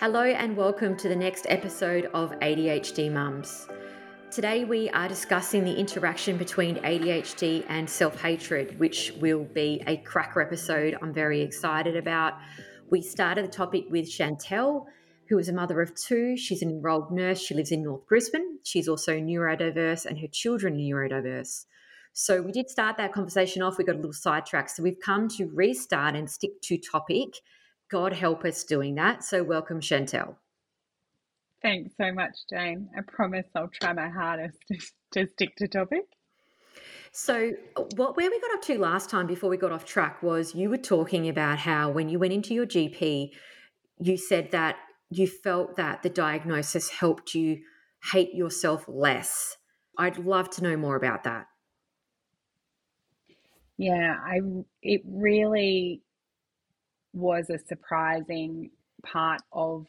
Hello, and welcome to the next episode of ADHD Mums. Today, we are discussing the interaction between ADHD and self hatred, which will be a cracker episode I'm very excited about. We started the topic with Shantelle, who is a mother of two. She's an enrolled nurse. She lives in North Brisbane. She's also neurodiverse, and her children are neurodiverse. So, we did start that conversation off. We got a little sidetracked. So, we've come to restart and stick to topic God help us doing that. So, welcome, Shantelle. Thanks so much, Jane. I promise I'll try my hardest to, to stick to topic. So, uh, what where we got up to last time before we got off track was you were talking about how when you went into your GP, you said that you felt that the diagnosis helped you hate yourself less. I'd love to know more about that. Yeah, I it really was a surprising part of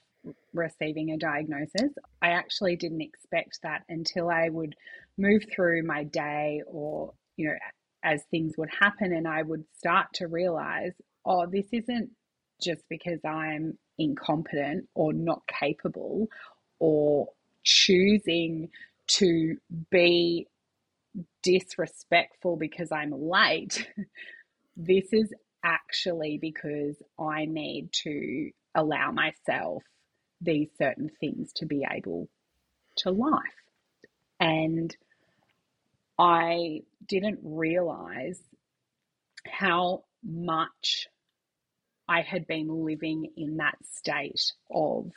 receiving a diagnosis. I actually didn't expect that until I would move through my day or, you know, as things would happen and I would start to realize, oh, this isn't just because I'm incompetent or not capable or choosing to be disrespectful because I'm late. this is actually because I need to allow myself these certain things to be able to life. And I didn't realize how much I had been living in that state of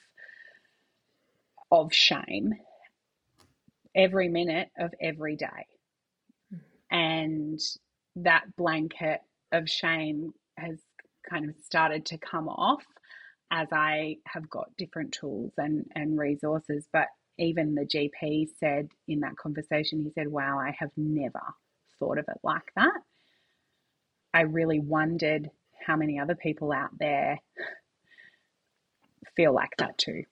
of shame every minute of every day. Mm. And that blanket of shame has kind of started to come off as I have got different tools and, and resources. But even the GP said in that conversation, he said, Wow, I have never thought of it like that. I really wondered how many other people out there feel like that too.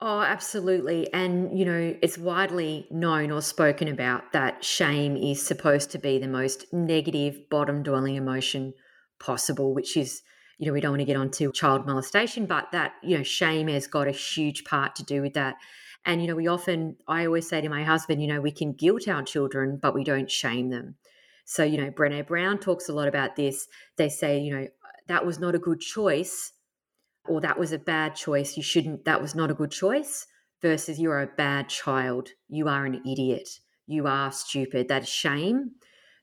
Oh, absolutely. And, you know, it's widely known or spoken about that shame is supposed to be the most negative, bottom dwelling emotion possible, which is, you know, we don't want to get onto child molestation, but that, you know, shame has got a huge part to do with that. And, you know, we often, I always say to my husband, you know, we can guilt our children, but we don't shame them. So, you know, Brene Brown talks a lot about this. They say, you know, that was not a good choice or that was a bad choice, you shouldn't, that was not a good choice, versus you're a bad child, you are an idiot, you are stupid. That shame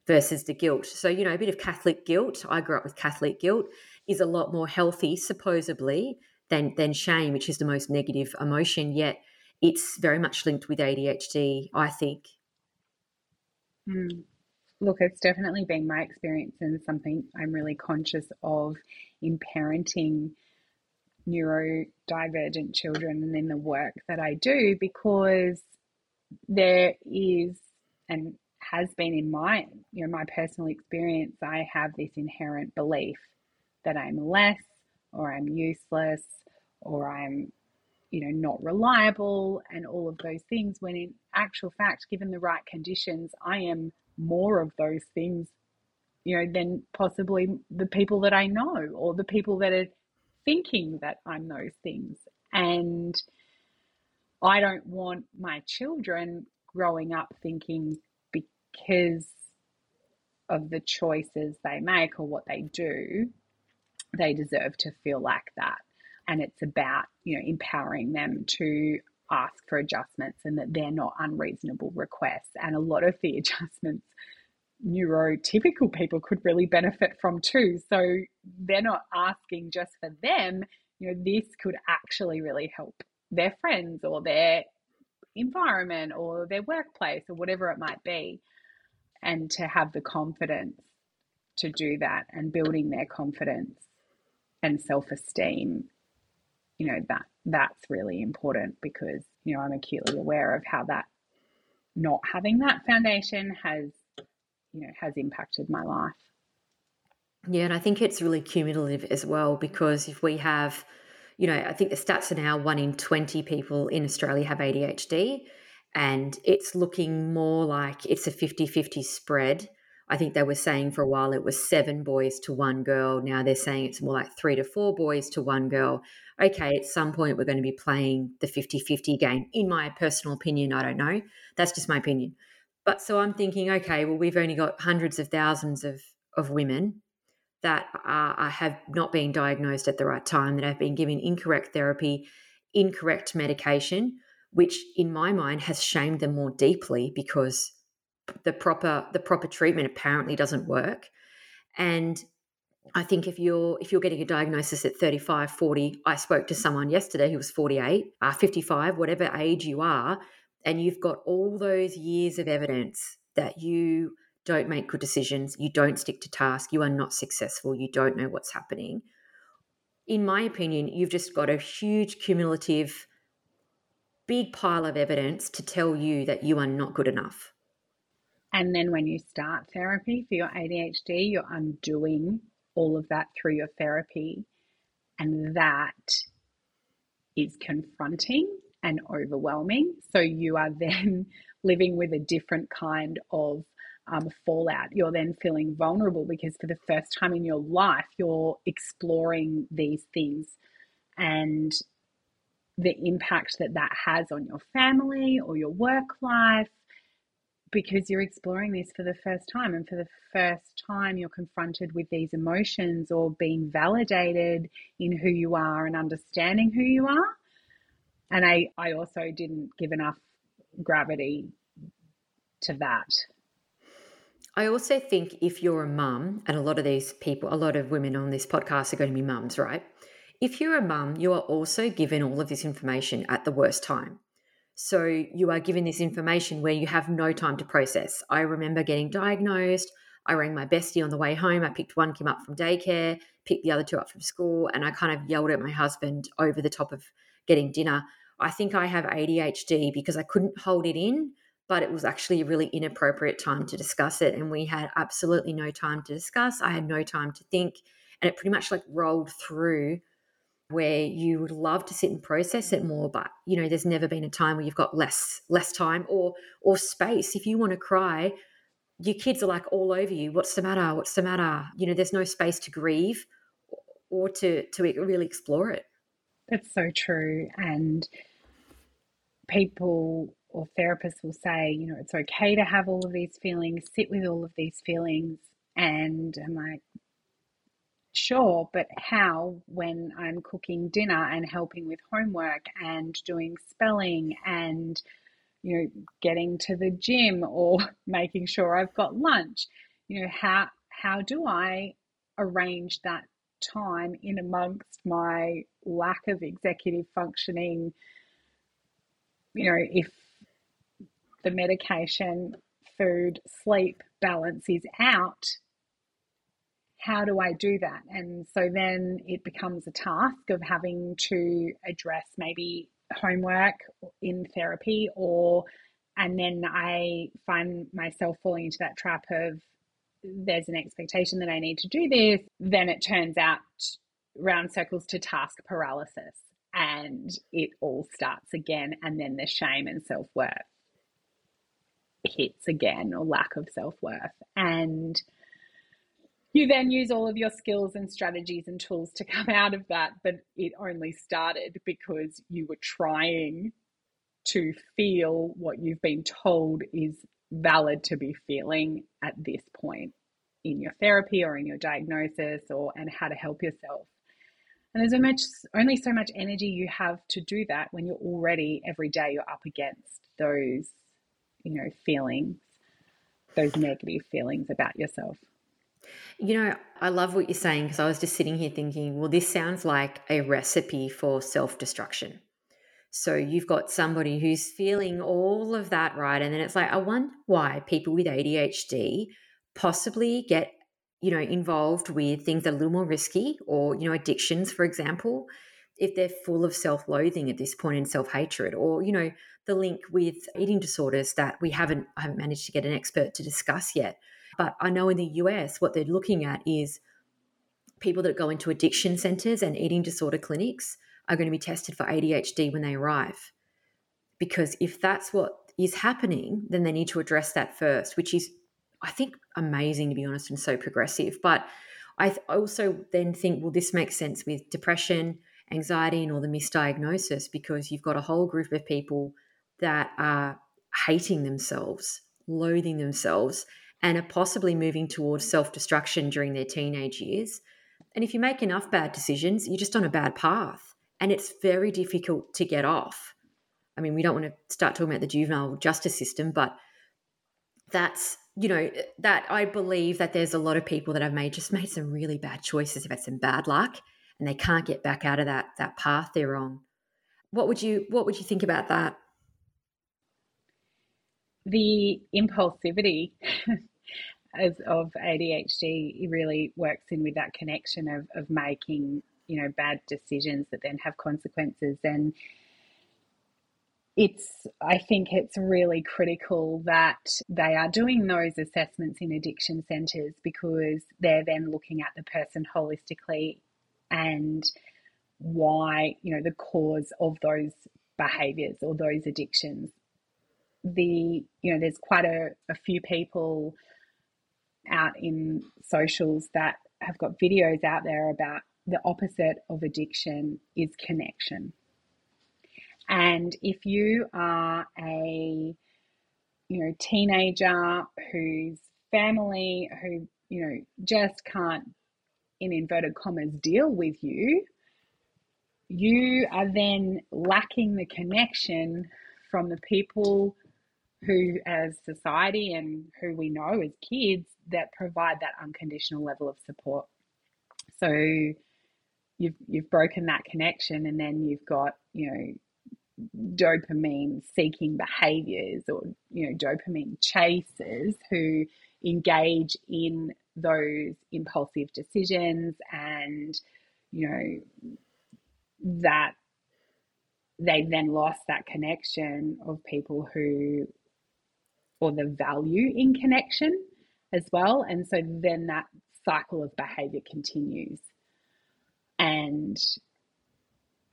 versus the guilt. So, you know, a bit of Catholic guilt, I grew up with Catholic guilt, is a lot more healthy, supposedly, than, than shame, which is the most negative emotion. Yet it's very much linked with ADHD, I think. Mm. Look, it's definitely been my experience and something I'm really conscious of in parenting neurodivergent children and in the work that I do because there is and has been in my you know my personal experience I have this inherent belief that I'm less or I'm useless or I'm you know not reliable and all of those things when in actual fact given the right conditions I am more of those things you know than possibly the people that I know or the people that are thinking that I'm those things. And I don't want my children growing up thinking because of the choices they make or what they do, they deserve to feel like that. And it's about, you know, empowering them to ask for adjustments and that they're not unreasonable requests. And a lot of the adjustments neurotypical people could really benefit from too. So they're not asking just for them, you know, this could actually really help their friends or their environment or their workplace or whatever it might be. And to have the confidence to do that and building their confidence and self esteem, you know, that that's really important because, you know, I'm acutely aware of how that not having that foundation has you know has impacted my life. Yeah, and I think it's really cumulative as well because if we have, you know, I think the stats are now one in 20 people in Australia have ADHD, and it's looking more like it's a 50 50 spread I think they were saying for a while it was seven boys to one girl. Now they're saying it's more like three to four boys to one girl. Okay, at some point we're going to be playing the 50 50 game. In my personal opinion, I don't know. That's just my opinion. But so I'm thinking, okay, well, we've only got hundreds of thousands of, of women that are, have not been diagnosed at the right time, that have been given incorrect therapy, incorrect medication, which in my mind has shamed them more deeply because the proper the proper treatment apparently doesn't work. And i think if you're if you're getting a diagnosis at 35 40 i spoke to someone yesterday who was 48 uh, 55 whatever age you are and you've got all those years of evidence that you don't make good decisions you don't stick to task you are not successful you don't know what's happening in my opinion you've just got a huge cumulative big pile of evidence to tell you that you are not good enough and then when you start therapy for your ADHD, you're undoing all of that through your therapy. And that is confronting and overwhelming. So you are then living with a different kind of um, fallout. You're then feeling vulnerable because for the first time in your life, you're exploring these things and the impact that that has on your family or your work life because you're exploring this for the first time and for the first time you're confronted with these emotions or being validated in who you are and understanding who you are and i i also didn't give enough gravity to that I also think if you're a mum, and a lot of these people, a lot of women on this podcast are going to be mums, right? If you're a mum, you are also given all of this information at the worst time. So you are given this information where you have no time to process. I remember getting diagnosed. I rang my bestie on the way home. I picked one kid up from daycare, picked the other two up from school, and I kind of yelled at my husband over the top of getting dinner. I think I have ADHD because I couldn't hold it in, but it was actually a really inappropriate time to discuss it. And we had absolutely no time to discuss. I had no time to think. And it pretty much like rolled through where you would love to sit and process it more but you know there's never been a time where you've got less less time or or space if you want to cry your kids are like all over you what's the matter what's the matter you know there's no space to grieve or to to really explore it that's so true and people or therapists will say you know it's okay to have all of these feelings sit with all of these feelings and i'm like Sure, but how when I'm cooking dinner and helping with homework and doing spelling and you know getting to the gym or making sure I've got lunch? You know, how how do I arrange that time in amongst my lack of executive functioning? You know, if the medication, food, sleep balance is out, how do I do that? And so then it becomes a task of having to address maybe homework in therapy or and then I find myself falling into that trap of there's an expectation that I need to do this, then it turns out round circles to task paralysis and it all starts again and then the shame and self-worth hits again or lack of self-worth and you then use all of your skills and strategies and tools to come out of that. But it only started because you were trying to feel what you've been told is valid to be feeling at this point in your therapy or in your diagnosis or and how to help yourself. And there's much, only so much energy you have to do that when you're already every day you're up against those, you know, feelings, those negative feelings about yourself. You know, I love what you're saying because I was just sitting here thinking, well, this sounds like a recipe for self destruction. So you've got somebody who's feeling all of that, right? And then it's like, I wonder why people with ADHD possibly get, you know, involved with things that are a little more risky or, you know, addictions, for example, if they're full of self loathing at this point and self hatred, or, you know, the link with eating disorders that we haven't, I haven't managed to get an expert to discuss yet but I know in the US, what they're looking at is people that go into addiction centers and eating disorder clinics are going to be tested for ADHD when they arrive. Because if that's what is happening, then they need to address that first, which is I think, amazing to be honest and so progressive. But I also then think, well, this makes sense with depression, anxiety, and all the misdiagnosis because you've got a whole group of people that are hating themselves, loathing themselves, and are possibly moving towards self destruction during their teenage years. And if you make enough bad decisions, you're just on a bad path. And it's very difficult to get off. I mean, we don't want to start talking about the juvenile justice system, but that's you know that I believe that there's a lot of people that have made just made some really bad choices, have had some bad luck, and they can't get back out of that that path they're on. What would you What would you think about that? The impulsivity as of ADHD really works in with that connection of of making you know bad decisions that then have consequences. And it's i think it's really critical that they are doing those assessments in addiction centres because they're then looking at the person holistically and why you know the cause of those behaviors or those addictions. The you know there's quite a, a few people out in socials that have got videos out there about the opposite of addiction is connection. And if you are a you know teenager whose family who you know just can't in inverted commas deal with you you are then lacking the connection from the people who as society and who we know as kids that provide that unconditional level of support. So you've you've broken that connection and then you've got you know dopamine seeking behaviors or you know dopamine chasers who engage in those impulsive decisions and you know that they then lost that connection of people who or the value in connection as well. And so then that cycle of behavior continues and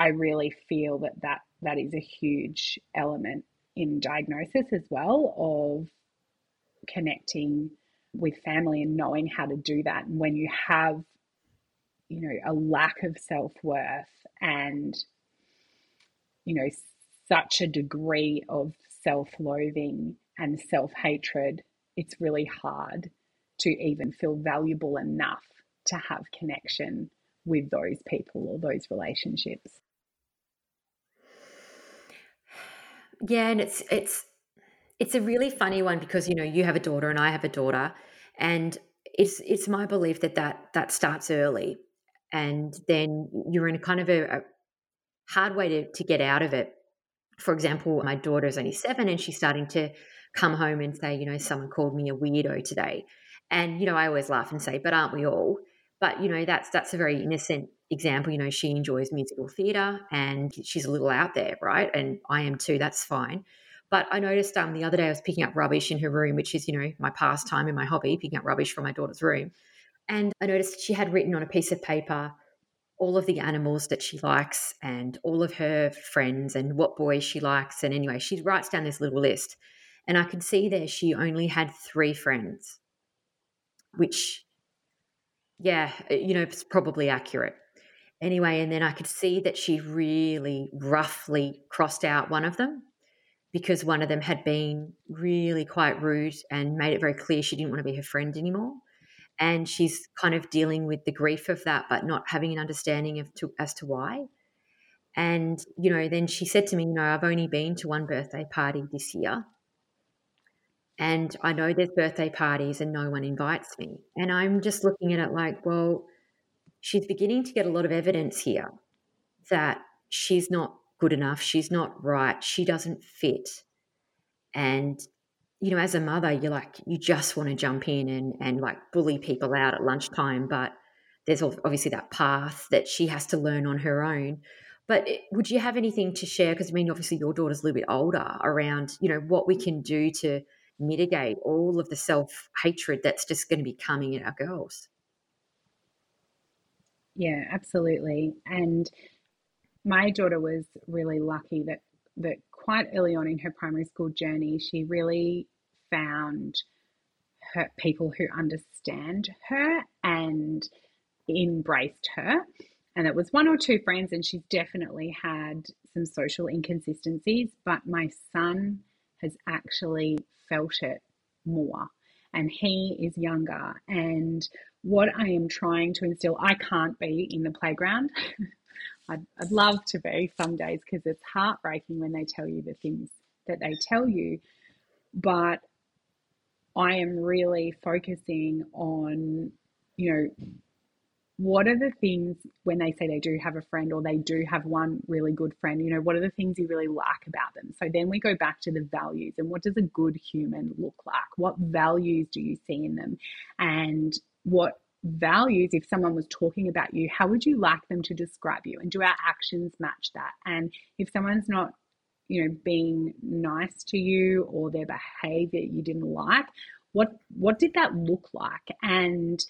i really feel that that that is a huge element in diagnosis as well of connecting with family and knowing how to do that. And when you have, you know, a lack of self worth and, you know, such a degree of self loathing and self hatred, it's really hard to even feel valuable enough to have connection with those people or those relationships. Yeah, and it's it's it's a really funny one because you know you have a daughter and I have a daughter, and it's it's my belief that that that starts early, and then you're in a kind of a, a hard way to to get out of it. For example, my daughter is only seven, and she's starting to come home and say, you know, someone called me a weirdo today, and you know I always laugh and say, but aren't we all? But you know that's that's a very innocent example, you know, she enjoys musical theatre and she's a little out there, right? And I am too, that's fine. But I noticed um, the other day I was picking up rubbish in her room, which is, you know, my pastime and my hobby, picking up rubbish from my daughter's room. And I noticed she had written on a piece of paper all of the animals that she likes and all of her friends and what boys she likes. And anyway, she writes down this little list. And I could see there she only had three friends, which, yeah, uh, you know, it's probably accurate anyway, and then I could see that she really roughly crossed out one of them because one of them had been really quite rude and made it very clear she didn't want to be her friend anymore. And she's kind of dealing with the grief of that, but not having an understanding of to, as to why. And you know, then she said to me, "You know, I've only been to one birthday party this year, and I know there's birthday parties and no one invites me." And I'm just looking at it like, well, she's beginning to get a lot of evidence here that she's not good enough, she's not right, she doesn't fit. And you know, as a mother, you're like, you just want to jump in and, and like bully people out at lunchtime. But there's obviously that path that she has to learn on her own. But eh, would you have anything to share? Because I mean, obviously, your daughter's a little bit older around, you know, what we can do to mitigate all of the self hatred that's just going to be coming at our girls. Yeah, absolutely. And my daughter was really lucky that that quite early on in her primary school journey, she really found her people who understand her and embraced her. And it was one or two friends, and she's definitely had some social inconsistencies, but my son has actually felt it more. And he is younger. And what I am trying to instill, I can't be in the playground. I'd, I'd love to be some days because it's heartbreaking when they tell you the things that they tell you. But I am really focusing on, you know, what are the things when they say they do have a friend or they do have one really good friend, you know, what are the things you really like about them? So then we go back to the values and what does a good human look like? What values do you see in them? And what values, if someone was talking about you, how would you like them to describe you? And do our actions match that? And if someone's not, you know, being nice to you or their behavior you didn't like, what what did that look like? And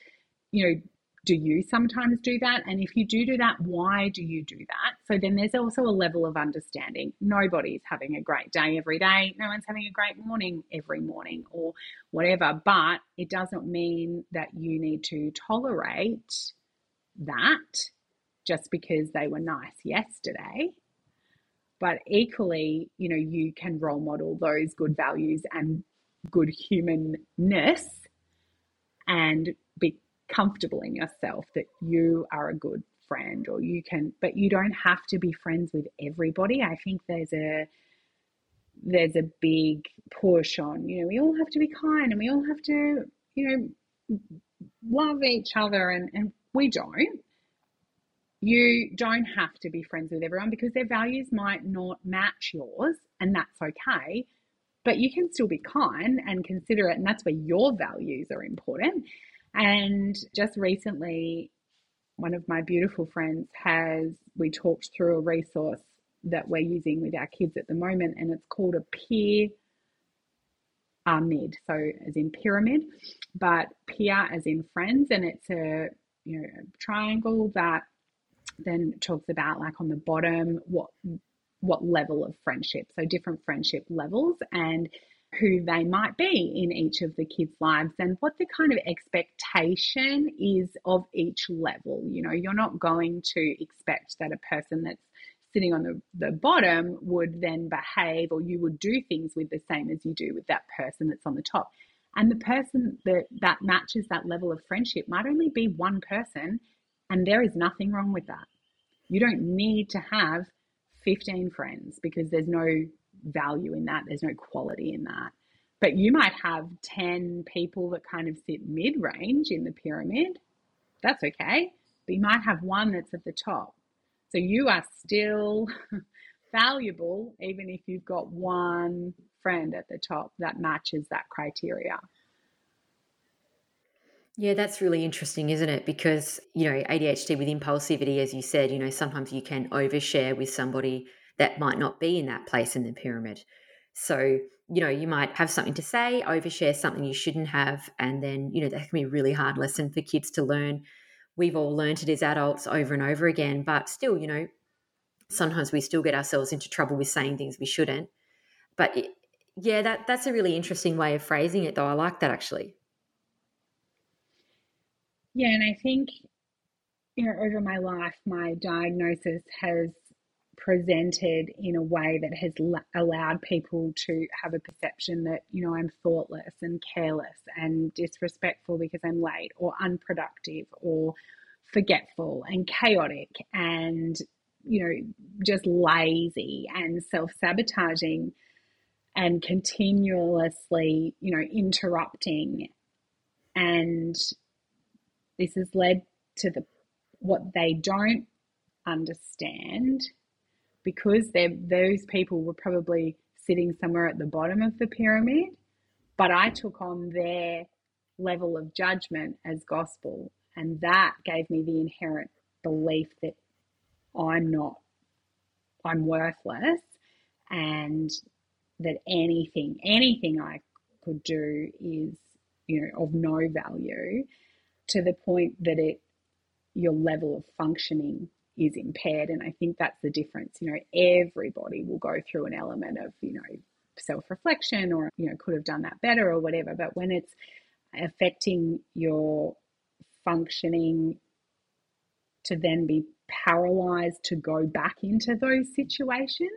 you know, do you sometimes do that? And if you do do that, why do you do that? So then there's also a level of understanding. Nobody's having a great day every day. No one's having a great morning every morning or whatever. But it doesn't mean that you need to tolerate that just because they were nice yesterday. But equally, you know, you can role model those good values and good humanness and comfortable in yourself that you are a good friend or you can but you don't have to be friends with everybody. I think there's a there's a big push on you know we all have to be kind and we all have to you know love each other and and we don't. You don't have to be friends with everyone because their values might not match yours and that's okay but you can still be kind and considerate and that's where your values are important and just recently, one of my beautiful friends has, we talked through a resource that we're using with our kids at the moment, and it's called a peer uh, mid, so as in pyramid, but peer as in friends, and it's a you know a triangle that then talks about like on the bottom what what level of friendship, so different friendship levels, and who they might be in each of the kids' lives and what the kind of expectation is of each level. You know, you're not going to expect that a person that's sitting on the, the bottom would then behave or you would do things with the same as you do with that person that's on the top. And the person that, that matches that level of friendship might only be one person, and there is nothing wrong with that. You don't need to have 15 friends because there's no value in that. There's no quality in that. But you might have 10 people that kind of sit mid range in the pyramid. That's okay. But you might have one that's at the top. So you are still valuable, even if you've got one friend at the top that matches that criteria. Yeah, that's really interesting, isn't it? Because, you know, ADHD with impulsivity, as you said, you know, sometimes you can overshare with somebody that might not be in that place in the pyramid. So, you know, you might have something to say, overshare something you shouldn't have, and then, you know, that can be a really hard lesson for kids to learn. We've all learned it as adults over and over again, but still, you know, sometimes we still get ourselves into trouble with saying things we shouldn't. But it, yeah, that that's a really interesting way of phrasing it, though. I like that actually. Yeah, and I think you know over my life, my diagnosis has presented in a way that has allowed people to have a perception that, you know, I'm thoughtless and careless and disrespectful because I'm late or unproductive or forgetful and chaotic and, you know, just lazy and self sabotaging and continuously, you know, interrupting. And this has led to the what they don't understand because those people were probably sitting somewhere at the bottom of the pyramid, but I took on their level of judgment as gospel. And that gave me the inherent belief that I'm not, I'm worthless, and that anything, anything I could do is, you know, of no value to the point that it, your level of functioning is impaired. And I think that's the difference. You know, everybody will go through an element of, you know, self reflection or, you know, could have done that better or whatever. But when it's affecting your functioning to then be paralyzed to go back into those situations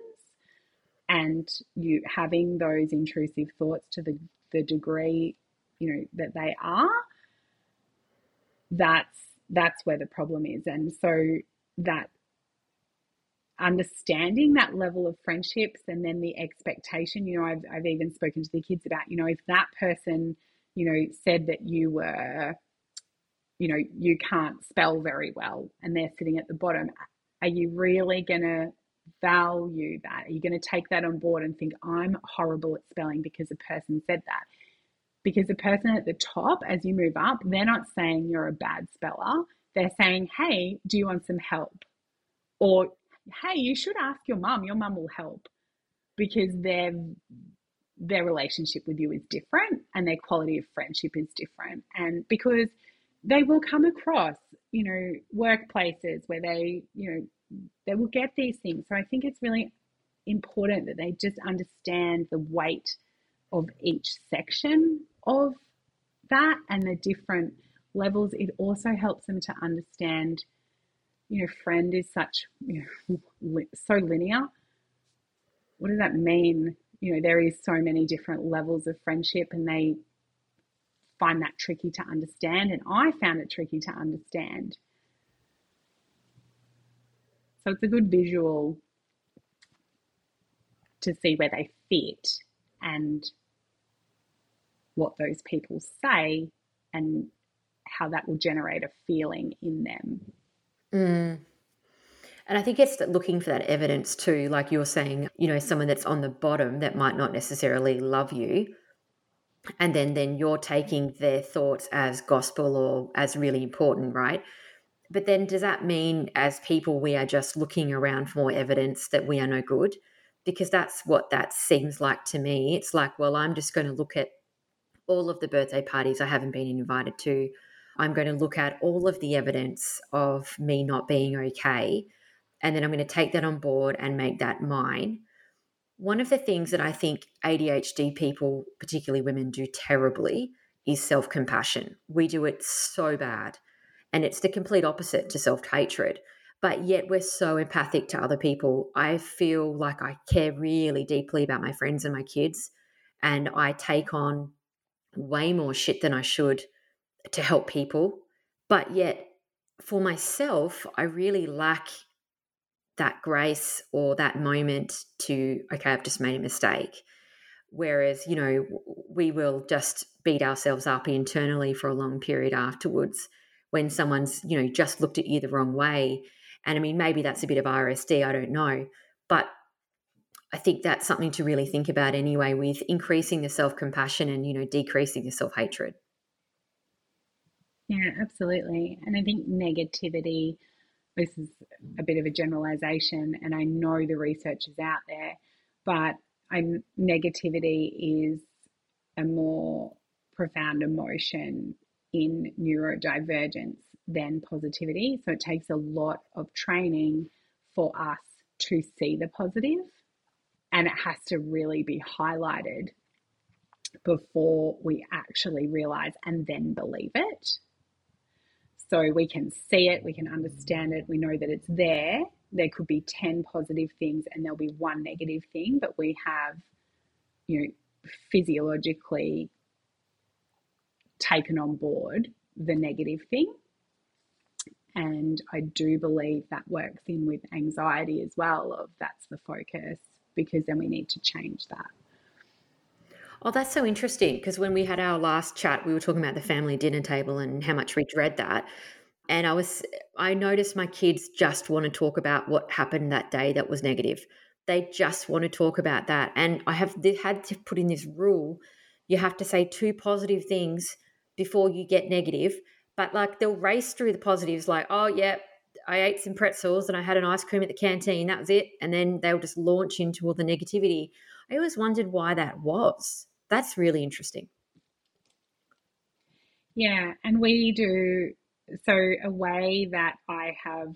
and you having those intrusive thoughts to the, the degree you know that they are that's that's where the problem is and so that understanding that level of friendships and then the expectation you know I've, I've even spoken to the kids about you know if that person you know said that you were you know you can't spell very well and they're sitting at the bottom are you really going to value that? Are you going to take that on board and think i'm horrible at spelling because a person said that? Because the person at the top as you move up they're not saying you're a bad speller they're saying hey do you want some help or hey, you should ask your mum. Your mum will help because their their relationship with you is different and their quality of friendship is different. And because they will come across, you know, workplaces where they, you know, they will get these things. So I think it's really important that they just understand the weight of each section of that and the different levels. It also helps them to understand you know, friend is such, you know, so linear. What does that mean? You know, there is so many different levels of friendship and they find that tricky to understand. And I found it tricky to understand. So it's a good visual to see where they fit and what those people say and how that will generate a feeling in them. Mm. And I think it's looking for that evidence too, like you're saying, you know, someone that's on the bottom that might not necessarily love you. And then then you're taking their thoughts as gospel or as really important, right? But then does that mean as people we are just looking around for more evidence that we are no good? Because that's what that seems like to me. It's like, well, I'm just going to look at all of the birthday parties I haven't been invited to I'm going to look at all of the evidence of me not being okay. And then I'm going to take that on board and make that mine. One of the things that I think ADHD people, particularly women, do terribly is self compassion. We do it so bad. And it's the complete opposite to self hatred. But yet we're so empathic to other people. I feel like I care really deeply about my friends and my kids. And I take on way more shit than I should to help people. But yet, for myself, I really lack that grace or that moment to, okay, I've just made a mistake. Whereas, you know, we will just beat ourselves up internally for a long period afterwards when someone's, you know, just looked at you the wrong way. And I mean, maybe that's a bit of RSD, I don't know. But I think that's something to really think about anyway with increasing the self compassion and, you know, decreasing the self hatred. Yeah, absolutely. And I think negativity, this is a bit of a generalization, and I know the research is out there, but I'm, negativity is a more profound emotion in neurodivergence than positivity. So it takes a lot of training for us to see the positive, and it has to really be highlighted before we actually realize and then believe it. So we can see it, we can understand it, we know that it's there. There could be 10 positive things and there'll be one negative thing, but we have, you know, physiologically taken on board the negative thing. And I do believe that works in with anxiety as well, of that's the focus, because then we need to change that. Oh, that's so interesting because when we had our last chat, we were talking about the family dinner table and how much we dread that. And I was, I noticed my kids just want to talk about what happened that day that was negative. They just want to talk about that. And I have had to put in this rule you have to say two positive things before you get negative. But like they'll race through the positives, like, oh, yeah, I ate some pretzels and I had an ice cream at the canteen. That was it. And then they'll just launch into all the negativity. I always wondered why that was that's really interesting. Yeah, and we do so a way that I have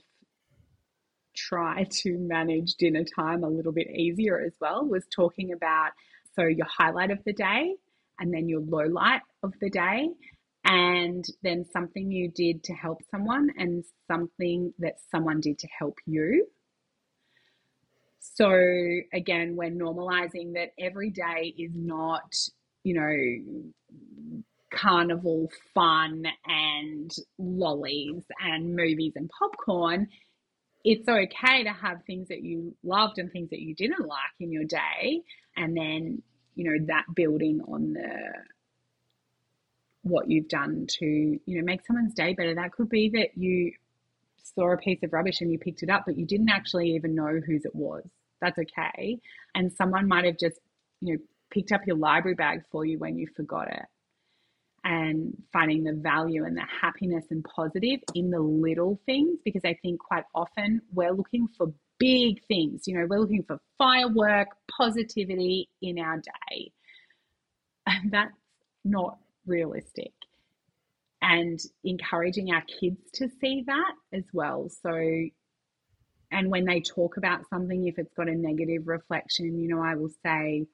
tried to manage dinner time a little bit easier as well was talking about so your highlight of the day and then your low light of the day, and then something you did to help someone, and something that someone did to help you. So, again, we're normalizing that every day is not, you know, carnival fun and lollies and movies and popcorn. It's okay to have things that you loved and things that you didn't like in your day, and then, you know, that building on the what you've done to, you know, make someone's day better. That could be that you saw a piece of rubbish and you picked it up, but you didn't actually even know whose it was. That's okay. And someone might have just, you know, picked up your library bag for you when you forgot it. And finding the value and the happiness and positive in the little things, because I think quite often we're looking for big things. You know, we're looking for firework, positivity in our day. And that's not realistic and encouraging our kids to see that as well. So, and when they talk about something, if it's got a negative reflection, you know, I will say,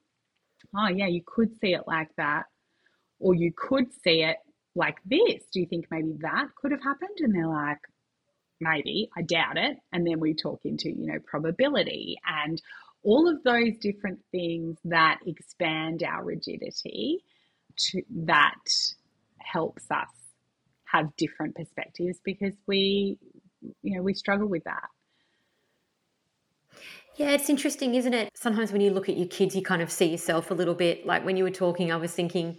oh, yeah, you could see it like that, or you could see it like this. Do you think maybe that could have happened? And they're like, maybe, I doubt it. And then we talk into, you know, probability and all of those different things that expand our rigidity to that helps us have different perspectives because we you know we struggle with that. Yeah it's interesting isn't it? Sometimes when you look at your kids you kind of see yourself a little bit. Like when you were talking i was thinking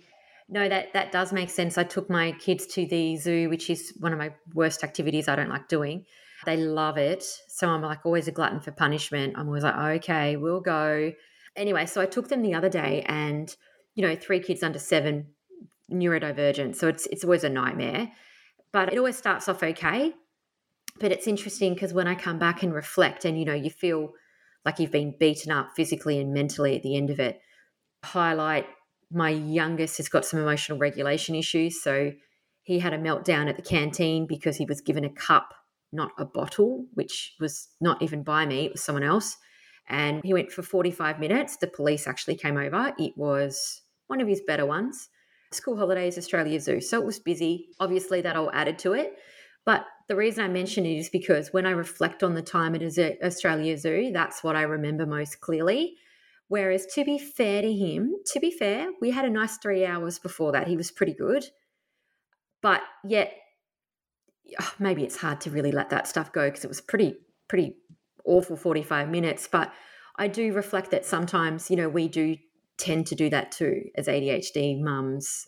no that that does make sense. I took my kids to the zoo which is one of my worst activities i don't like doing. They love it. So i'm like always a glutton for punishment. I'm always like okay we'll go. Anyway so i took them the other day and you know, three kids under seven, neurodivergent. So it's it's always a nightmare. But it always starts off okay. But it's interesting because when I come back and reflect and you know, you feel like you've been beaten up physically and mentally at the end of it. Highlight my youngest has got some emotional regulation issues. So he had a meltdown at the canteen because he was given a cup, not a bottle, which was not even by me, it was someone else. And he went for 45 minutes. The police actually came over. It was one of his better ones. School holidays, Australia Zoo. So it was busy. Obviously, that all added to it. But the reason I mention it is because when I reflect on the time at Australia Zoo, that's what I remember most clearly. Whereas, to be fair to him, to be fair, we had a nice three hours before that. He was pretty good. But yet, oh, maybe it's hard to really let that stuff go because it was pretty, pretty awful 45 minutes. But I do reflect that sometimes, you know, we do tend to do that too as ADHD mums,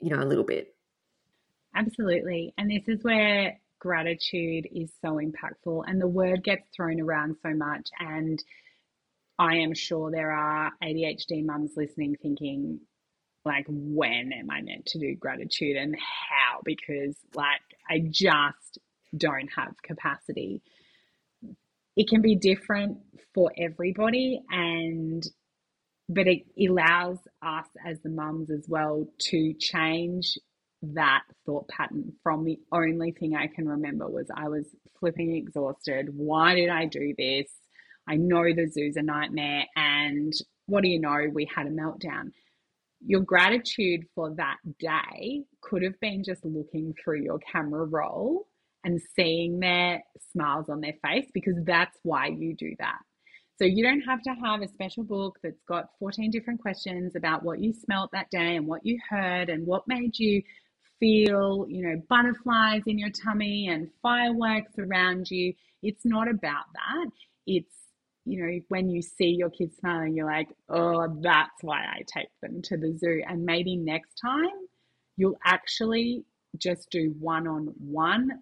you know, a little bit. Absolutely. And this is where gratitude is so impactful and the word gets thrown around so much. And I am sure there are ADHD mums listening thinking, like, when am I meant to do gratitude and how? Because, like, I just don't have capacity. It can be different for everybody. And but it allows us as the mums as well to change that thought pattern from the only thing I can remember was I was flipping exhausted. Why did I do this? I know the zoo's a nightmare. And what do you know? We had a meltdown. Your gratitude for that day could have been just looking through your camera roll and seeing their smiles on their face because that's why you do that. So you don't have to have a special book that's got 14 different questions about what you smelt that day and what you heard and what made you feel, you know, butterflies in your tummy and fireworks around you. It's not about that. It's, you know, when you see your kids smiling, you're like, oh, that's why I take them to the zoo. And maybe next time you'll actually just do one on one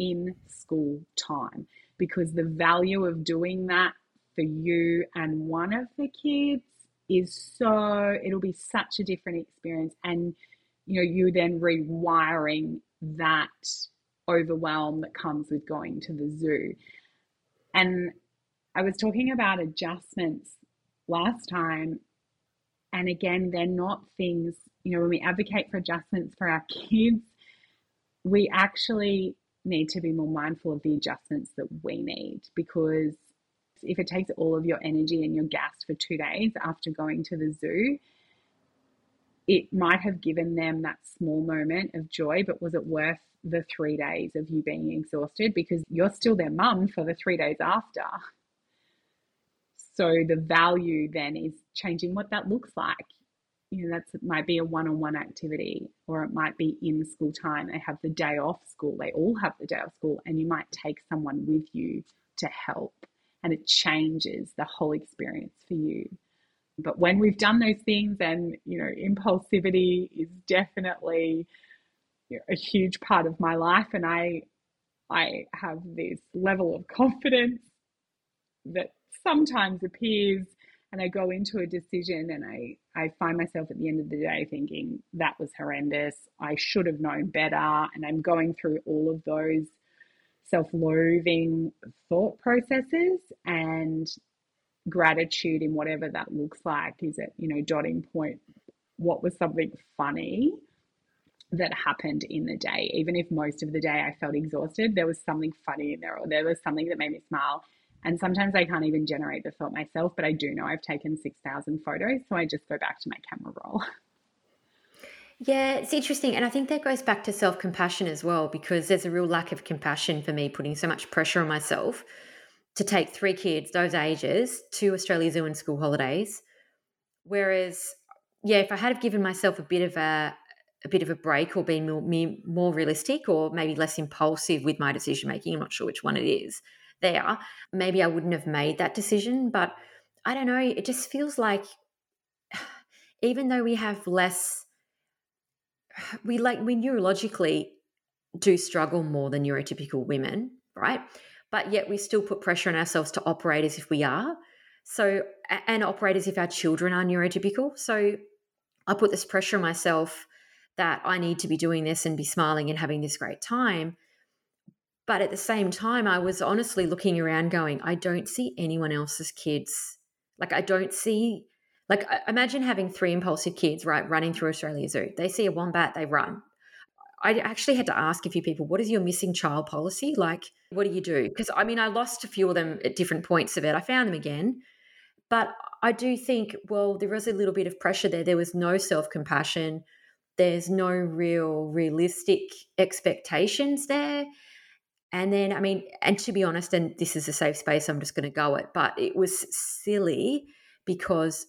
in school time because the value of doing that for you and one of the kids is so it'll be such a different experience. And you know you then rewiring that overwhelm that comes with going to the zoo. And i was talking about adjustments last time. And again they're not things you know when we advocate for adjustments for our kids we actually need to be more mindful of the adjustments that we need because if it takes all of your energy and your gas for two days after going to the zoo, it might have given them that small moment of joy, but was it worth the three days of you being exhausted? Because you're still their mum for the three days after. So the value then is changing what that looks like. You know, that might be a one-on-one activity, or it might be in school time. They have the day off school. They all have the day off school, and you might take someone with you to help, and it changes the whole experience for you. But when we've done those things, and you know, impulsivity is definitely a huge part of my life, and I, I have this level of confidence that sometimes appears and I go into a decision and I, I find myself at the end of the day thinking that was horrendous. I should have known better. And I'm going through all of those self loathing thought processes and gratitude in whatever that looks like. Is it, you know, dotting point, what was something funny that happened in the day? Even if most of the day I felt exhausted, there was something funny in there or there was something that made me smile and sometimes I can't even generate the thought myself, but I do know I've taken 6,000 photos. So I just go back to my camera roll. Yeah, it's interesting. And I think that goes back to self compassion as well, because there's a real lack of compassion for me putting so much pressure on myself to take three kids, those ages, to Australia Zoo and school holidays. Whereas, yeah, if I had have given myself a bit of a, a bit of a break or been more, more realistic or maybe less impulsive with my decision making, I'm not sure which one it is, there, maybe I wouldn't have made that decision. But I don't know, it just feels like even though we have less, we like, we neurologically do struggle more than neurotypical women, right? But yet we still put pressure on ourselves to operate as if we are. So, and operate as if our children are neurotypical. So I put this pressure on myself that I need to be doing this and be smiling and having this great time. But at the same time, I was honestly looking around going, I don't see anyone else's kids. Like, I don't see, like, imagine having three impulsive kids, right, running through Australia Zoo. They see a wombat, they run. I actually had to ask a few people, what is your missing child policy? Like, what do you do? Because I mean, I lost a few of them at different points of it. I found them again. But I do think, well, there was a little bit of pressure there. There was no self compassion. There's no real realistic expectations there. And then, I mean, and to be honest, and this is a safe space, I'm just going to go it, but it was silly because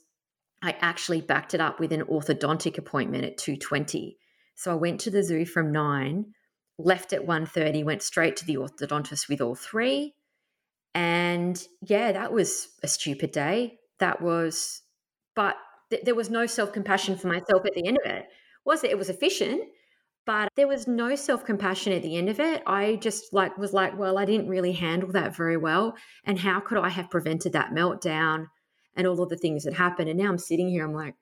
I actually backed it up with an orthodontic appointment at 2:20. So I went to the zoo from 9, left at 1:30, went straight to the orthodontist with all three. And yeah, that was a stupid day. That was but th- there was no self-compassion for myself at the end of it. Was it? It was efficient, but there was no self-compassion at the end of it i just like was like well i didn't really handle that very well and how could i have prevented that meltdown and all of the things that happened and now i'm sitting here i'm like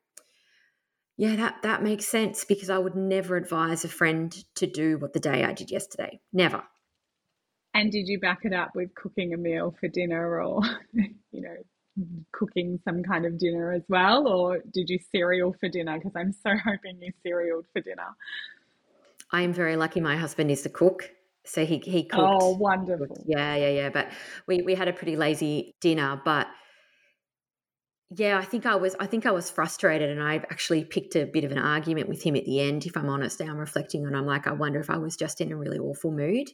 yeah that that makes sense because i would never advise a friend to do what the day i did yesterday never and did you back it up with cooking a meal for dinner or you know cooking some kind of dinner as well or did you cereal for dinner because i'm so hoping you cerealed for dinner I am very lucky. My husband is the cook, so he he cooked. Oh, wonderful! Yeah, yeah, yeah. But we we had a pretty lazy dinner, but yeah, I think I was I think I was frustrated, and I actually picked a bit of an argument with him at the end. If I'm honest, now I'm reflecting on. I'm like, I wonder if I was just in a really awful mood,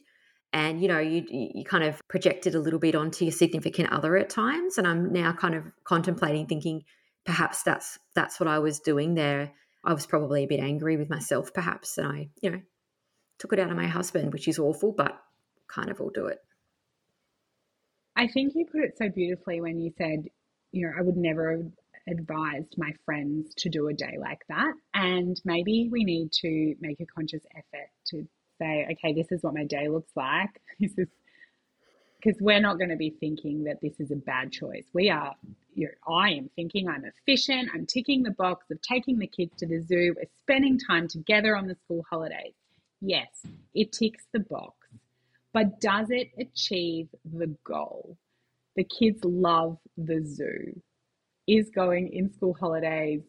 and you know, you you kind of projected a little bit onto your significant other at times, and I'm now kind of contemplating, thinking perhaps that's that's what I was doing there I was probably a bit angry with myself, perhaps, and I, you know, took it out on my husband, which is awful, but kind of will do it. I think you put it so beautifully when you said, you know, I would never have advised my friends to do a day like that. And maybe we need to make a conscious effort to say, okay, this is what my day looks like. This is because we're not going to be thinking that this is a bad choice. We are, you know, I am thinking I'm efficient, I'm ticking the box of taking the kids to the zoo, we're spending time together on the school holidays. Yes, it ticks the box, but does it achieve the goal? The kids love the zoo. Is going in school holidays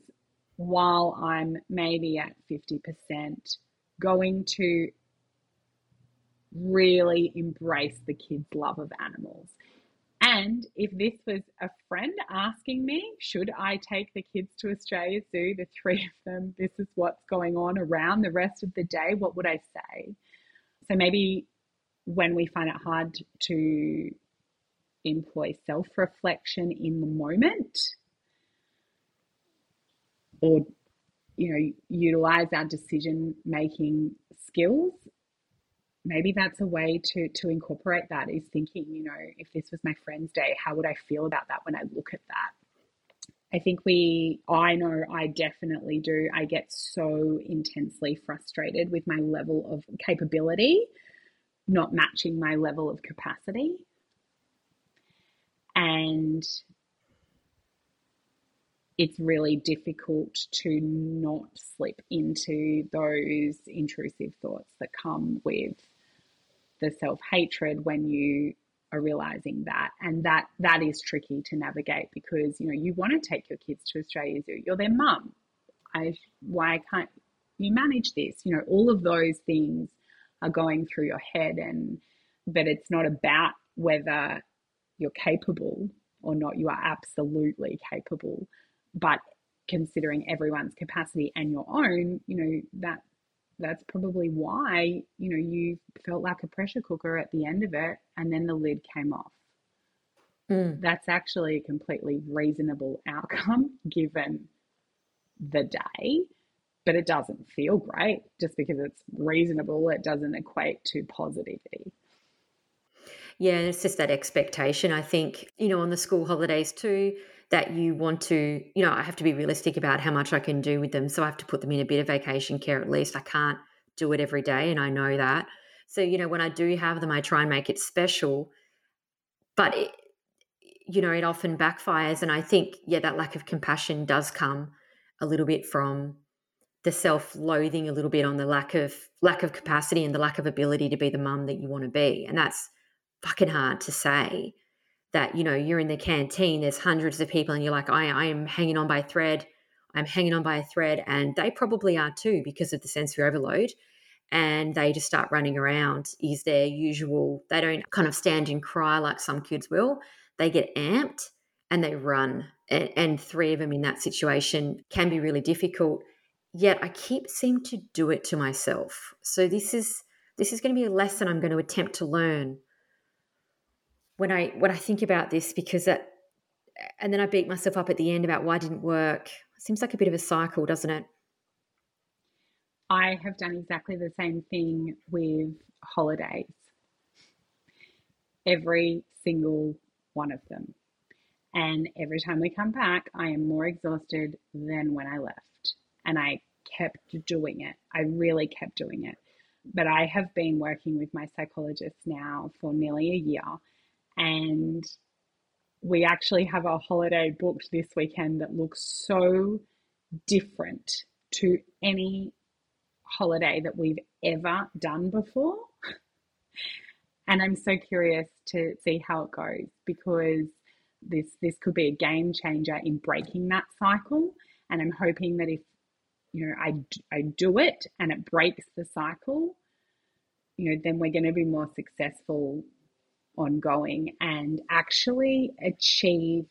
while I'm maybe at 50% going to really embrace the kids' love of animals. And if this was a friend asking me, should I take the kids to Australia Zoo, the three of them, this is what's going on around the rest of the day, what would I say? So maybe when we find it hard to employ self reflection in the moment or you know utilize our decision making skills maybe that's a way to to incorporate that is thinking you know if this was my friend's day how would i feel about that when i look at that? I think we i know i definitely do. I get so intensely frustrated with my level of capability not matching my level of capacity and it's really difficult to not slip into those intrusive thoughts that come with the self hatred when you are realizing that. And that that is tricky to navigate because you know you want to take your kids to Australia Zoo. You're their mum. I why can't you manage this? You know all of those things are going through your head and but it's not about whether you're capable or not you are absolutely capable. But considering everyone's capacity and your own you know that that's probably why you know you felt like a pressure cooker at the end of it and then the lid came off. Mm. that's actually a completely reasonable outcome given the day but it doesn't feel great. Just because it's reasonable it doesn't equate to positivity yeah it's just that expectation i think you know on the school holidays too that you want to, you know, I have to be realistic about how much I can do with them. So I have to put them in a bit of vacation care at least. I can't do it every day, and I know that. So, you know, when I do have them, I try and make it special. But, it, you know, it often backfires. And I think, yeah, that lack of compassion does come a little bit from the self-loathing a little bit on the lack of lack of capacity and the lack of ability to be the mum that you want to be and that's fucking hard to say that you know you're in the canteen there's hundreds of people and you're like i, I am hanging on by a thread. I'm hanging on by a thread. And they probably are too because of the sensory overload and they just start running around is their usual they don't kind of stand and cry like some kids will. They get amped and they run and, and three of them in that situation can be really difficult. Yet i keep seem to do it to myself. So this is this is going to be a lesson i'm going to attempt to learn when I when I think about this because that and then I beat myself up at the end about why it didn't work. It seems like a bit of a cycle, doesn't it? I have done exactly the same thing with holidays. Every single one of them. And every time we come back, I am more exhausted than when I left. And I kept doing it. I really kept doing it. But I have been working with my psychologist now for nearly a year and we actually have a holiday booked this weekend that looks so different to any holiday that we've ever done before. and I'm so curious to see how it goes because this this could be a game changer in breaking that cycle and I'm hoping that if you know I I do it and it breaks the cycle you know then we're going to be more successful ongoing and actually achieve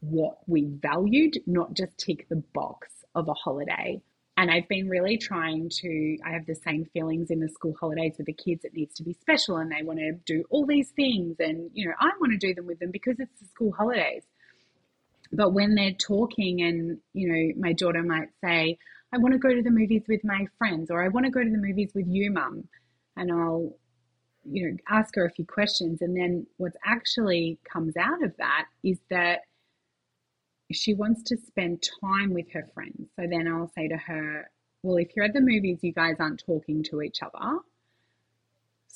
what we valued, not just tick the box of a holiday. And I've been really trying to, I have the same feelings in the school holidays with the kids. It needs to be special and they want to do all these things. And, you know, I want to do them with them because it's the school holidays. But when they're talking and, you know, my daughter might say, I want to go to the movies with my friends or I want to go to the movies with you, mum. And I'll you know, ask her a few questions. And then what actually comes out of that is that she wants to spend time with her friends. So then I'll say to her, well, if you're at the movies, you guys aren't talking to each other.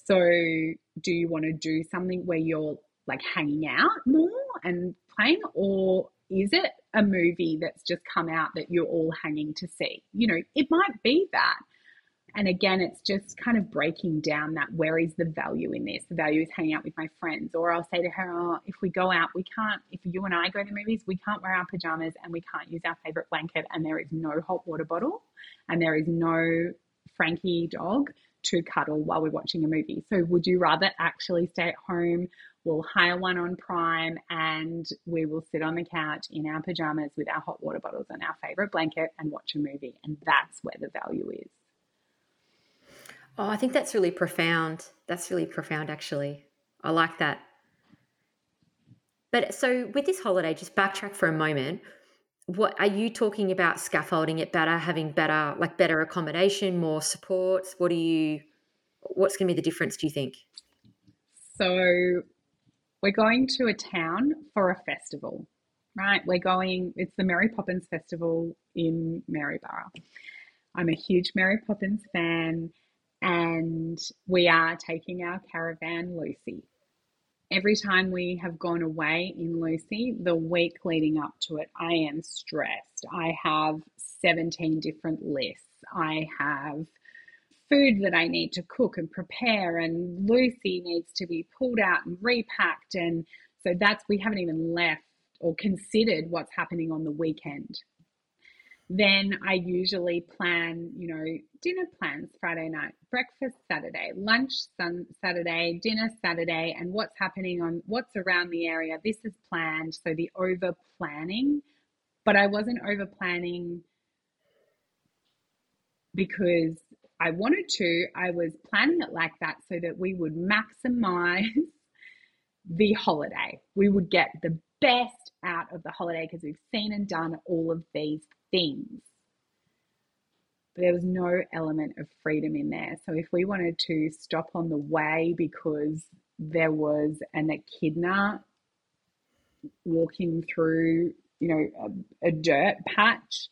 So do you want to do something where you're like hanging out more and playing? Or is it a movie that's just come out that you're all hanging to see? You know, it might be that. And again, it's just kind of breaking down that where is the value in this? The value is hanging out with my friends. Or I'll say to her, oh, if we go out, we can't, if you and I go to the movies, we can't wear our pajamas and we can't use our favorite blanket. And there is no hot water bottle and there is no Frankie dog to cuddle while we're watching a movie. So would you rather actually stay at home We'll hire one on Prime and we will sit on the couch in our pajamas with our hot water bottles and our favorite blanket and watch a movie. And that's where the value is. Oh, I think that's really profound. That's really profound, actually. I like that. But so with this holiday, just backtrack for a moment. What are you talking about? Scaffolding it better, having better, like better accommodation, more supports. What do you? What's going to be the difference? Do you think? So we're going to a town for a festival, right? We're going, it's the Mary Poppins Festival in Maryborough. I'm a huge Mary Poppins fan, and we are taking our caravan Lucy. Every time we have gone away in Lucy, the week leading up to it, I am stressed. I have 17 different lists. I have food that I need to cook and prepare, and Lucy needs to be pulled out and repacked. And so that's, we haven't even left or considered what's happening on the weekend. Then I usually plan, you know, dinner plans Friday night, breakfast Saturday, lunch sun, Saturday, dinner Saturday, and what's happening on what's around the area. This is planned. So the over planning, but I wasn't over planning because I wanted to, I was planning it like that so that we would maximize the holiday. We would get the best out of the holiday because we've seen and done all of these things. But there was no element of freedom in there. So if we wanted to stop on the way because there was an echidna walking through, you know, a, a dirt patch,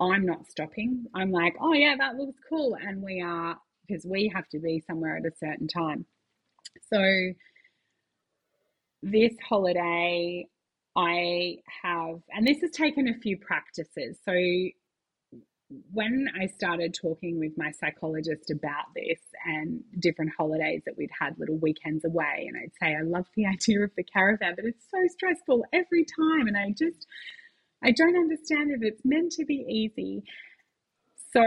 I'm not stopping. I'm like, oh yeah, that looks cool. And we are, because we have to be somewhere at a certain time. So this holiday, I have, and this has taken a few practices. So when I started talking with my psychologist about this and different holidays that we'd had, little weekends away, and I'd say, I love the idea of the caravan, but it's so stressful every time. And I just, I don't understand if it's meant to be easy. So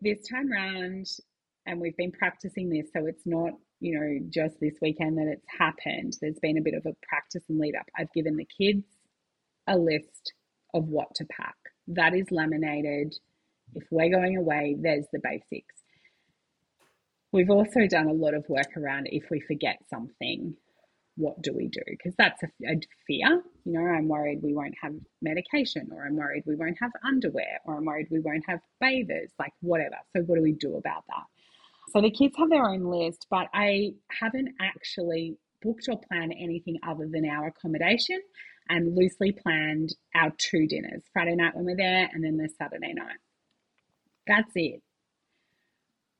this time round, and we've been practicing this, so it's not, you know, just this weekend that it's happened. There's been a bit of a practice and lead up. I've given the kids a list of what to pack. That is laminated. If we're going away, there's the basics. We've also done a lot of work around if we forget something, what do we do? Because that's a, a, fear. You know, I'm worried we won't have medication, or I'm worried we won't have underwear, or I'm worried we won't have bathers, like whatever. So, what do we do about that? So, the kids have their own list, but I haven't actually booked or planned anything other than our accommodation and loosely planned our two dinners Friday night when we're there, and then the Saturday night. That's it.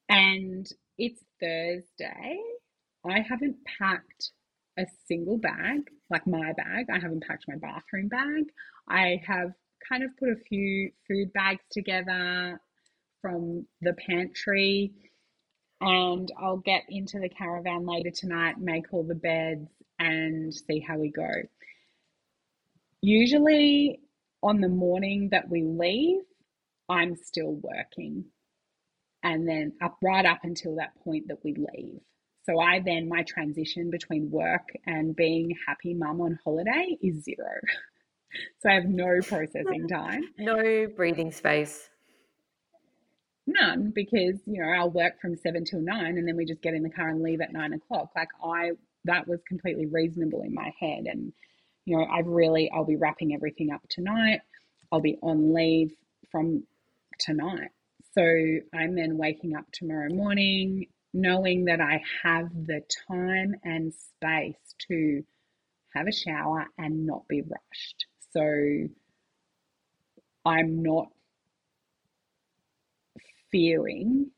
And it's Thursday. I haven't packed a single bag, like my bag. I haven't packed my bathroom bag. I have kind of put a few food bags together from the pantry and I'll get into the caravan later tonight, make all the beds and see how we go. Usually on the morning that we leave, I'm still working. And then up right up until that point that we leave. So I then, my transition between work and being happy mum on holiday is zero. so I have no processing time. No breathing space. None, because, you know, I'll work from seven till nine and then we just get in the car and leave at nine o'clock. Like I, that was completely reasonable in my head. And, you know, I've really, I'll be wrapping everything up tonight. I'll be on leave from tonight. So I'm then waking up tomorrow morning knowing that I have the time and space to have a shower and not be rushed. So I'm not fearing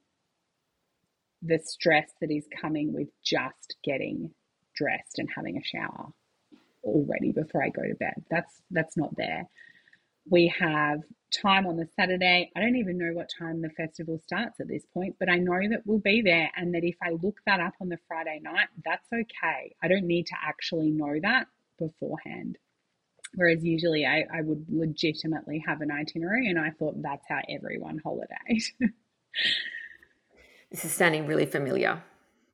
the stress that is coming with just getting dressed and having a shower already before I go to bed. That's that's not there. We have time on the Saturday. I don't even know what time the festival starts at this point, but I know that we'll be there and that if I look that up on the Friday night, that's okay. I don't need to actually know that beforehand. Whereas usually I, I would legitimately have an itinerary and I thought that's how everyone holidayed. this is sounding really familiar.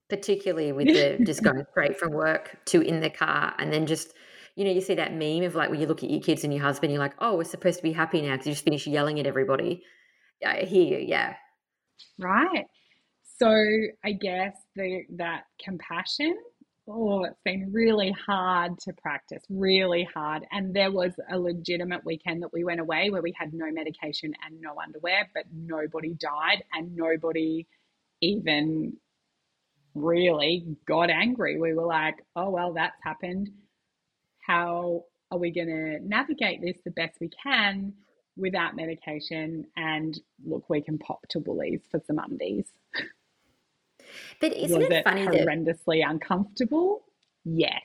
particularly with the just going straight from work to in the car and then just you know you see that meme of like when you look at your kids and your husband you're like oh we're supposed to be happy now because you just finished yelling at everybody i hear you yeah right so i guess the that compassion oh it's been really hard to practice really hard and there was a legitimate weekend that we went away where we had no medication and no underwear but nobody died and nobody even really got angry. We were like, oh, well, that's happened. How are we going to navigate this the best we can without medication? And look, we can pop to Woolies for some undies. But isn't it, it funny horrendously that... uncomfortable? Yes.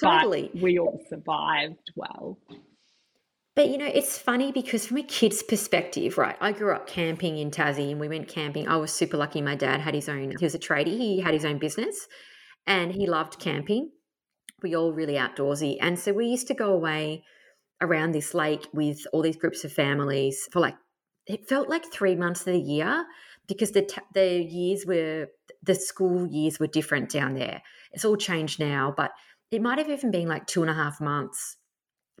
Totally. But we all survived well. But you know, it's funny because from a kid's perspective, right? I grew up camping in Tassie and we went camping. I was super lucky. My dad had his own, he was a tradie, he had his own business and he loved camping. We all really outdoorsy. And so we used to go away around this lake with all these groups of families for like, it felt like three months of the year because the, the years were, the school years were different down there. It's all changed now, but it might have even been like two and a half months.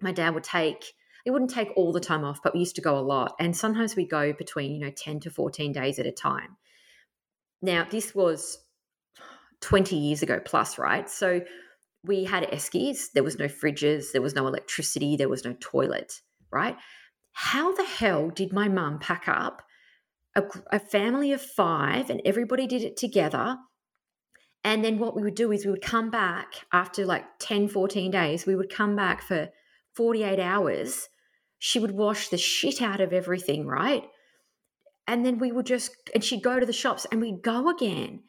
My dad would take, it wouldn't take all the time off, but we used to go a lot. And sometimes we go between, you know, 10 to 14 days at a time. Now, this was 20 years ago plus, right? So we had eskies, there was no fridges, there was no electricity, there was no toilet, right? How the hell did my mum pack up a, a family of five and everybody did it together? And then what we would do is we would come back after like 10, 14 days, we would come back for 48 hours she would wash the shit out of everything, right? And then we would just, and she'd go to the shops and we'd go again.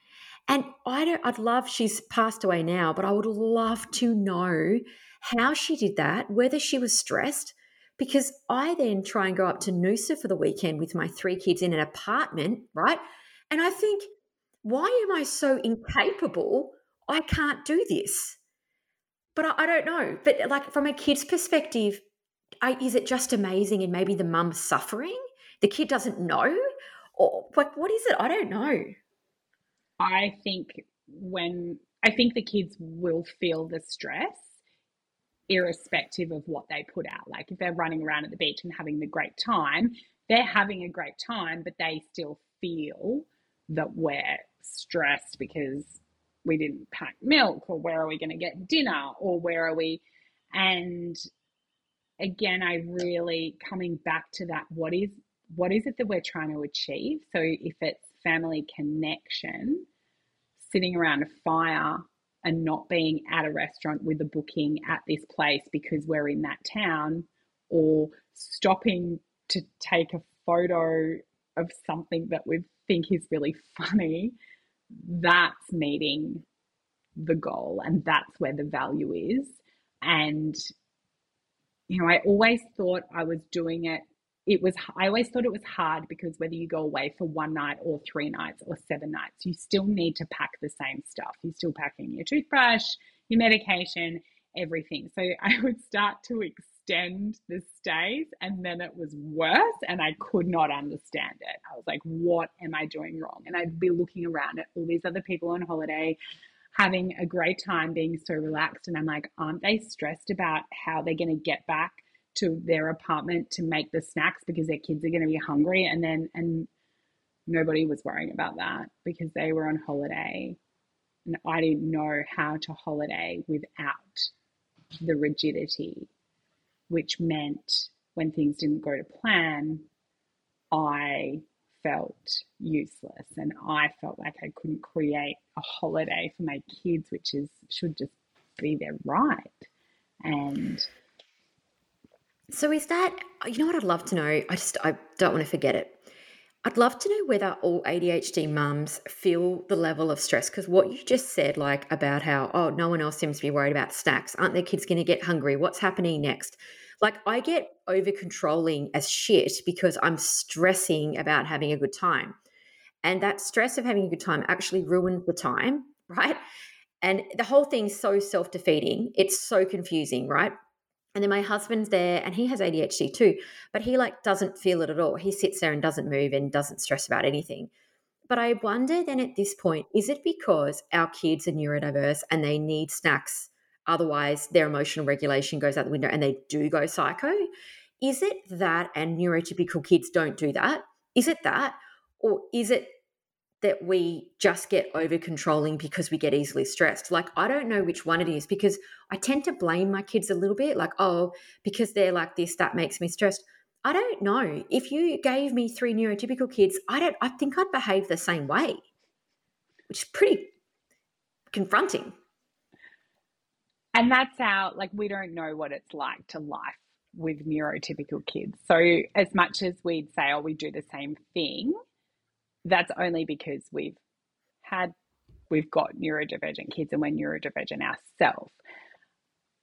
And I don't, I'd love, she's passed away now, but I would love to know how she did that, whether she was stressed, because I then try and go up to Noosa for the weekend with my three kids in an apartment, right? And I think, why am I so incapable? I can't do this. But I, I don't know. But like from a kid's perspective, I, is it just amazing and maybe the mum's suffering? The kid doesn't know? Or like what is it? I don't know. I think when I think the kids will feel the stress irrespective of what they put out. Like if they're running around at the beach and having the great time, they're having a great time, but they still feel that we're stressed because we didn't pack milk or where are we going to get dinner or where are we and again, I really coming back to that what is what is it that we're trying to achieve? So if it's family connection, sitting around a fire and not being at a restaurant with a booking at this place because we're in that town, or stopping to take a photo of something that we think is really funny, that's meeting the goal and that's where the value is. And you know, I always thought I was doing it. It was, I always thought it was hard because whether you go away for one night or three nights or seven nights, you still need to pack the same stuff. You're still packing your toothbrush, your medication, everything. So I would start to extend the stays and then it was worse and I could not understand it. I was like, what am I doing wrong? And I'd be looking around at all these other people on holiday having a great time being so relaxed. And I'm like, aren't they stressed about how they're going to get back to their apartment to make the snacks because their kids are going to be hungry? And then, and nobody was worrying about that because they were on holiday. And I didn't know how to holiday without the rigidity, which meant when things didn't go to plan, I felt useless and I felt like I couldn't create a holiday for my kids, which is should just be their right. And so is that you know what I'd love to know? I just I don't want to forget it. I'd love to know whether all ADHD mums feel the level of stress because what you just said, like about how, oh, no one else seems to be worried about snacks. Aren't their kids going to get hungry? What's happening next? Like I get over controlling as shit because I'm stressing about having a good time. And that stress of having a good time actually ruins the time, right? And the whole thing's so self defeating. It's so confusing, right? And then my husband's there and he has ADHD too, but he like doesn't feel it at all. He sits there and doesn't move and doesn't stress about anything. but I wonder then at this point, is it because our kids are neurodiverse and they need snacks? Otherwise, their emotional regulation goes out the window and they do go psycho. Is it that, and neurotypical kids don't do that? Is it that? Or is it that we just get over controlling because we get easily stressed? Like, I don't know which one it is because I tend to blame my kids a little bit, like, oh, because they're like this, that makes me stressed. I don't know. If you gave me three neurotypical kids, I don't I think I'd behave the same way. Which is pretty confronting. And that's how like we don't know what it's like to life with neurotypical kids. So as much as we'd say, oh, we do the same thing, that's only because we've had we've got neurodivergent kids and we're neurodivergent ourselves.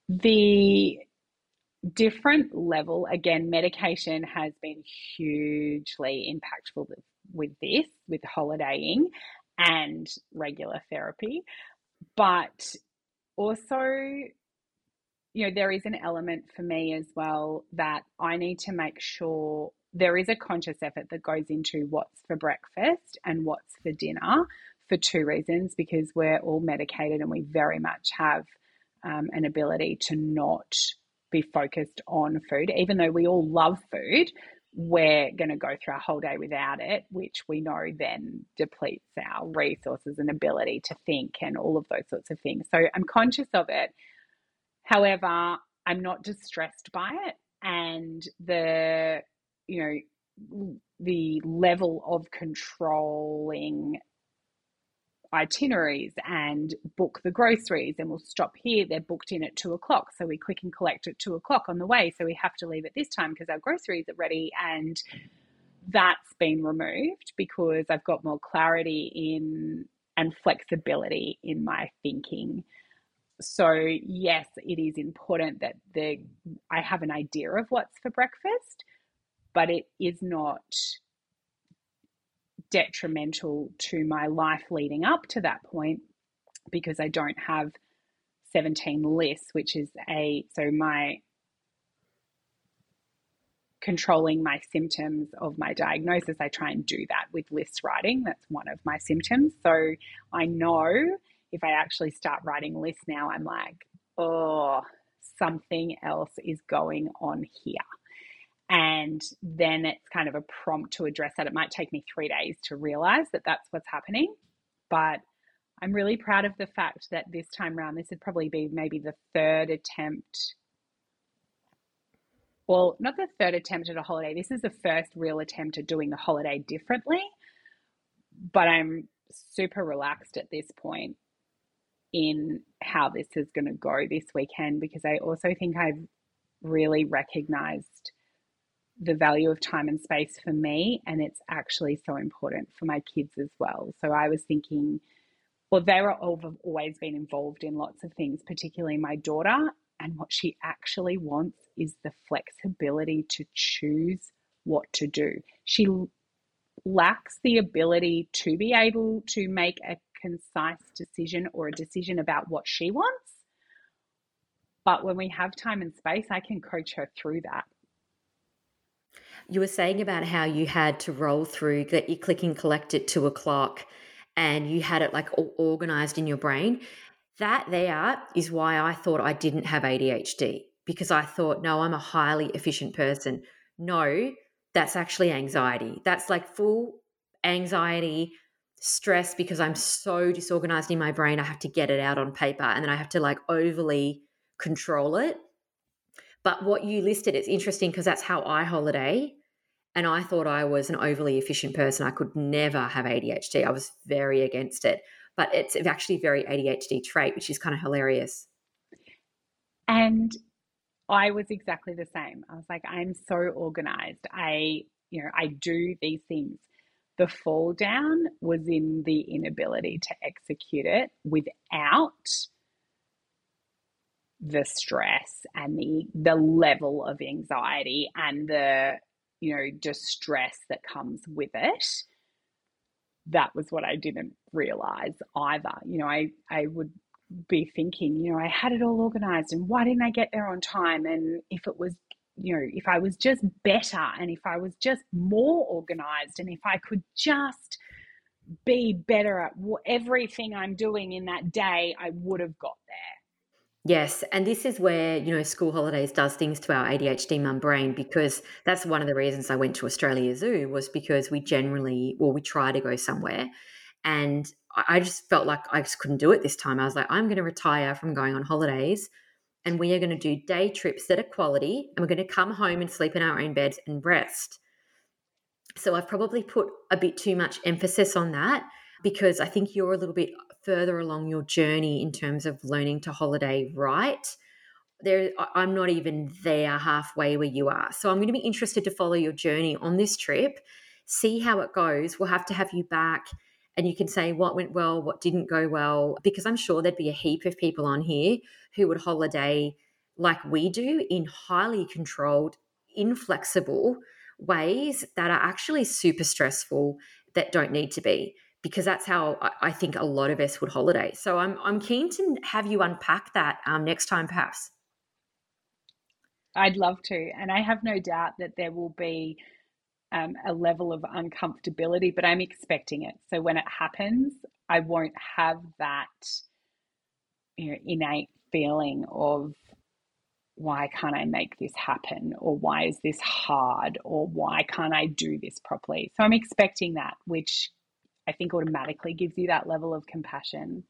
The different level again medication has been hugely impactful with this with holidaying and regular therapy but also you know there is an element for me as well that i need to make sure there is a conscious effort that goes into what's for breakfast and what's for dinner for two reasons because we're all medicated and we very much have um, an ability to not be focused on food, even though we all love food. We're going to go through a whole day without it, which we know then depletes our resources and ability to think and all of those sorts of things. So I'm conscious of it. However, I'm not distressed by it. And the, you know, the level of controlling itineraries and book the groceries and we'll stop here they're booked in at two o'clock so we quick and collect at two o'clock on the way so we have to leave at this time because our groceries are ready and that's been removed because i've got more clarity in and flexibility in my thinking. So yes it is important that the i have an idea of what's for breakfast but it is not detrimental to my life leading up to that point because I don't have 17 lists, which is a so my controlling my symptoms of my diagnosis. I try and do that with list writing. That's one of my symptoms. So I know if I actually start writing lists now, I'm like, oh, something else is going on here and then it's kind of a prompt to address that. It might take me three days to realize that that's what's happening, but I'm really proud of the fact that this time around, this would probably be maybe the third attempt. Well, not the third attempt at a holiday. This is the first real attempt at doing the holiday differently. But I'm super relaxed at this point in how this is going to go this weekend because I also think I've really recognized the value of time and space for me, and it's actually so important for my kids as well. So I was thinking, well, they were always been involved in lots of things, particularly my daughter. And what she actually wants is the flexibility to choose what to do. She lacks the ability to be able to make a concise decision or a decision about what she wants. But when we have time and space, I can coach her through that. You were saying about how you had to roll through that you click and collect at two o'clock and you had it like all organized in your brain. That there is why I thought I didn't have ADHD because I thought, no, I'm a highly efficient person. No, that's actually anxiety. That's like full anxiety, stress because I'm so disorganized in my brain. I have to get it out on paper and then I have to like overly control it. But what you listed, it's interesting because that's how I holiday. And I thought I was an overly efficient person. I could never have ADHD. I was very against it. But it's actually very ADHD trait, which is kind of hilarious. And I was exactly the same. I was like, I'm so organized. I, you know, I do these things. The fall down was in the inability to execute it without the stress and the the level of anxiety and the you know distress that comes with it that was what I didn't realize either you know I I would be thinking you know I had it all organized and why didn't I get there on time and if it was you know if I was just better and if I was just more organized and if I could just be better at everything I'm doing in that day, I would have got there. Yes, and this is where, you know, school holidays does things to our ADHD mum brain because that's one of the reasons I went to Australia Zoo was because we generally, well, we try to go somewhere. And I just felt like I just couldn't do it this time. I was like, I'm going to retire from going on holidays and we are going to do day trips that are quality and we're going to come home and sleep in our own beds and rest. So I've probably put a bit too much emphasis on that because I think you're a little bit further along your journey in terms of learning to holiday right. There i'm not even there halfway where you are. So i'm going to be interested to follow your journey on this trip see how it goes. We'll have to have you back and you can say what went well what didn't go well because i'm sure there'd be a heap of people on here who would holiday like we do in highly controlled inflexible ways that are actually super stressful that don't need to be because that's how I think a lot of us would holiday. So I'm I'm keen to have you unpack that um, next time, perhaps. I'd love to, and I have no doubt that there will be um, a level of uncomfortability, but I'm expecting it. So when it happens, I won't have that you know innate feeling of why can't I make this happen? Or why is this hard? Or why can't I do this properly? So I'm expecting that, which I think automatically gives you that level of compassion.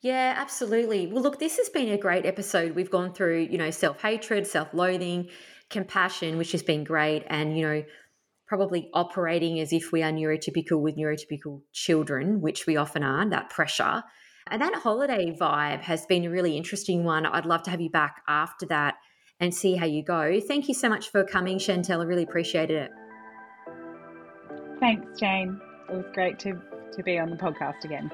Yeah, absolutely. Well, look, this has been a great episode. We've gone through, you know, self hatred, self loathing, compassion, which has been great, and, you know, probably operating as if we are neurotypical with neurotypical children, which we often are, that pressure. And that holiday vibe has been a really interesting one. I'd love to have you back after that and see how you go. Thank you so much for coming, Shantelle. I really appreciated it. Thanks, Jane. It was great to, to be on the podcast again.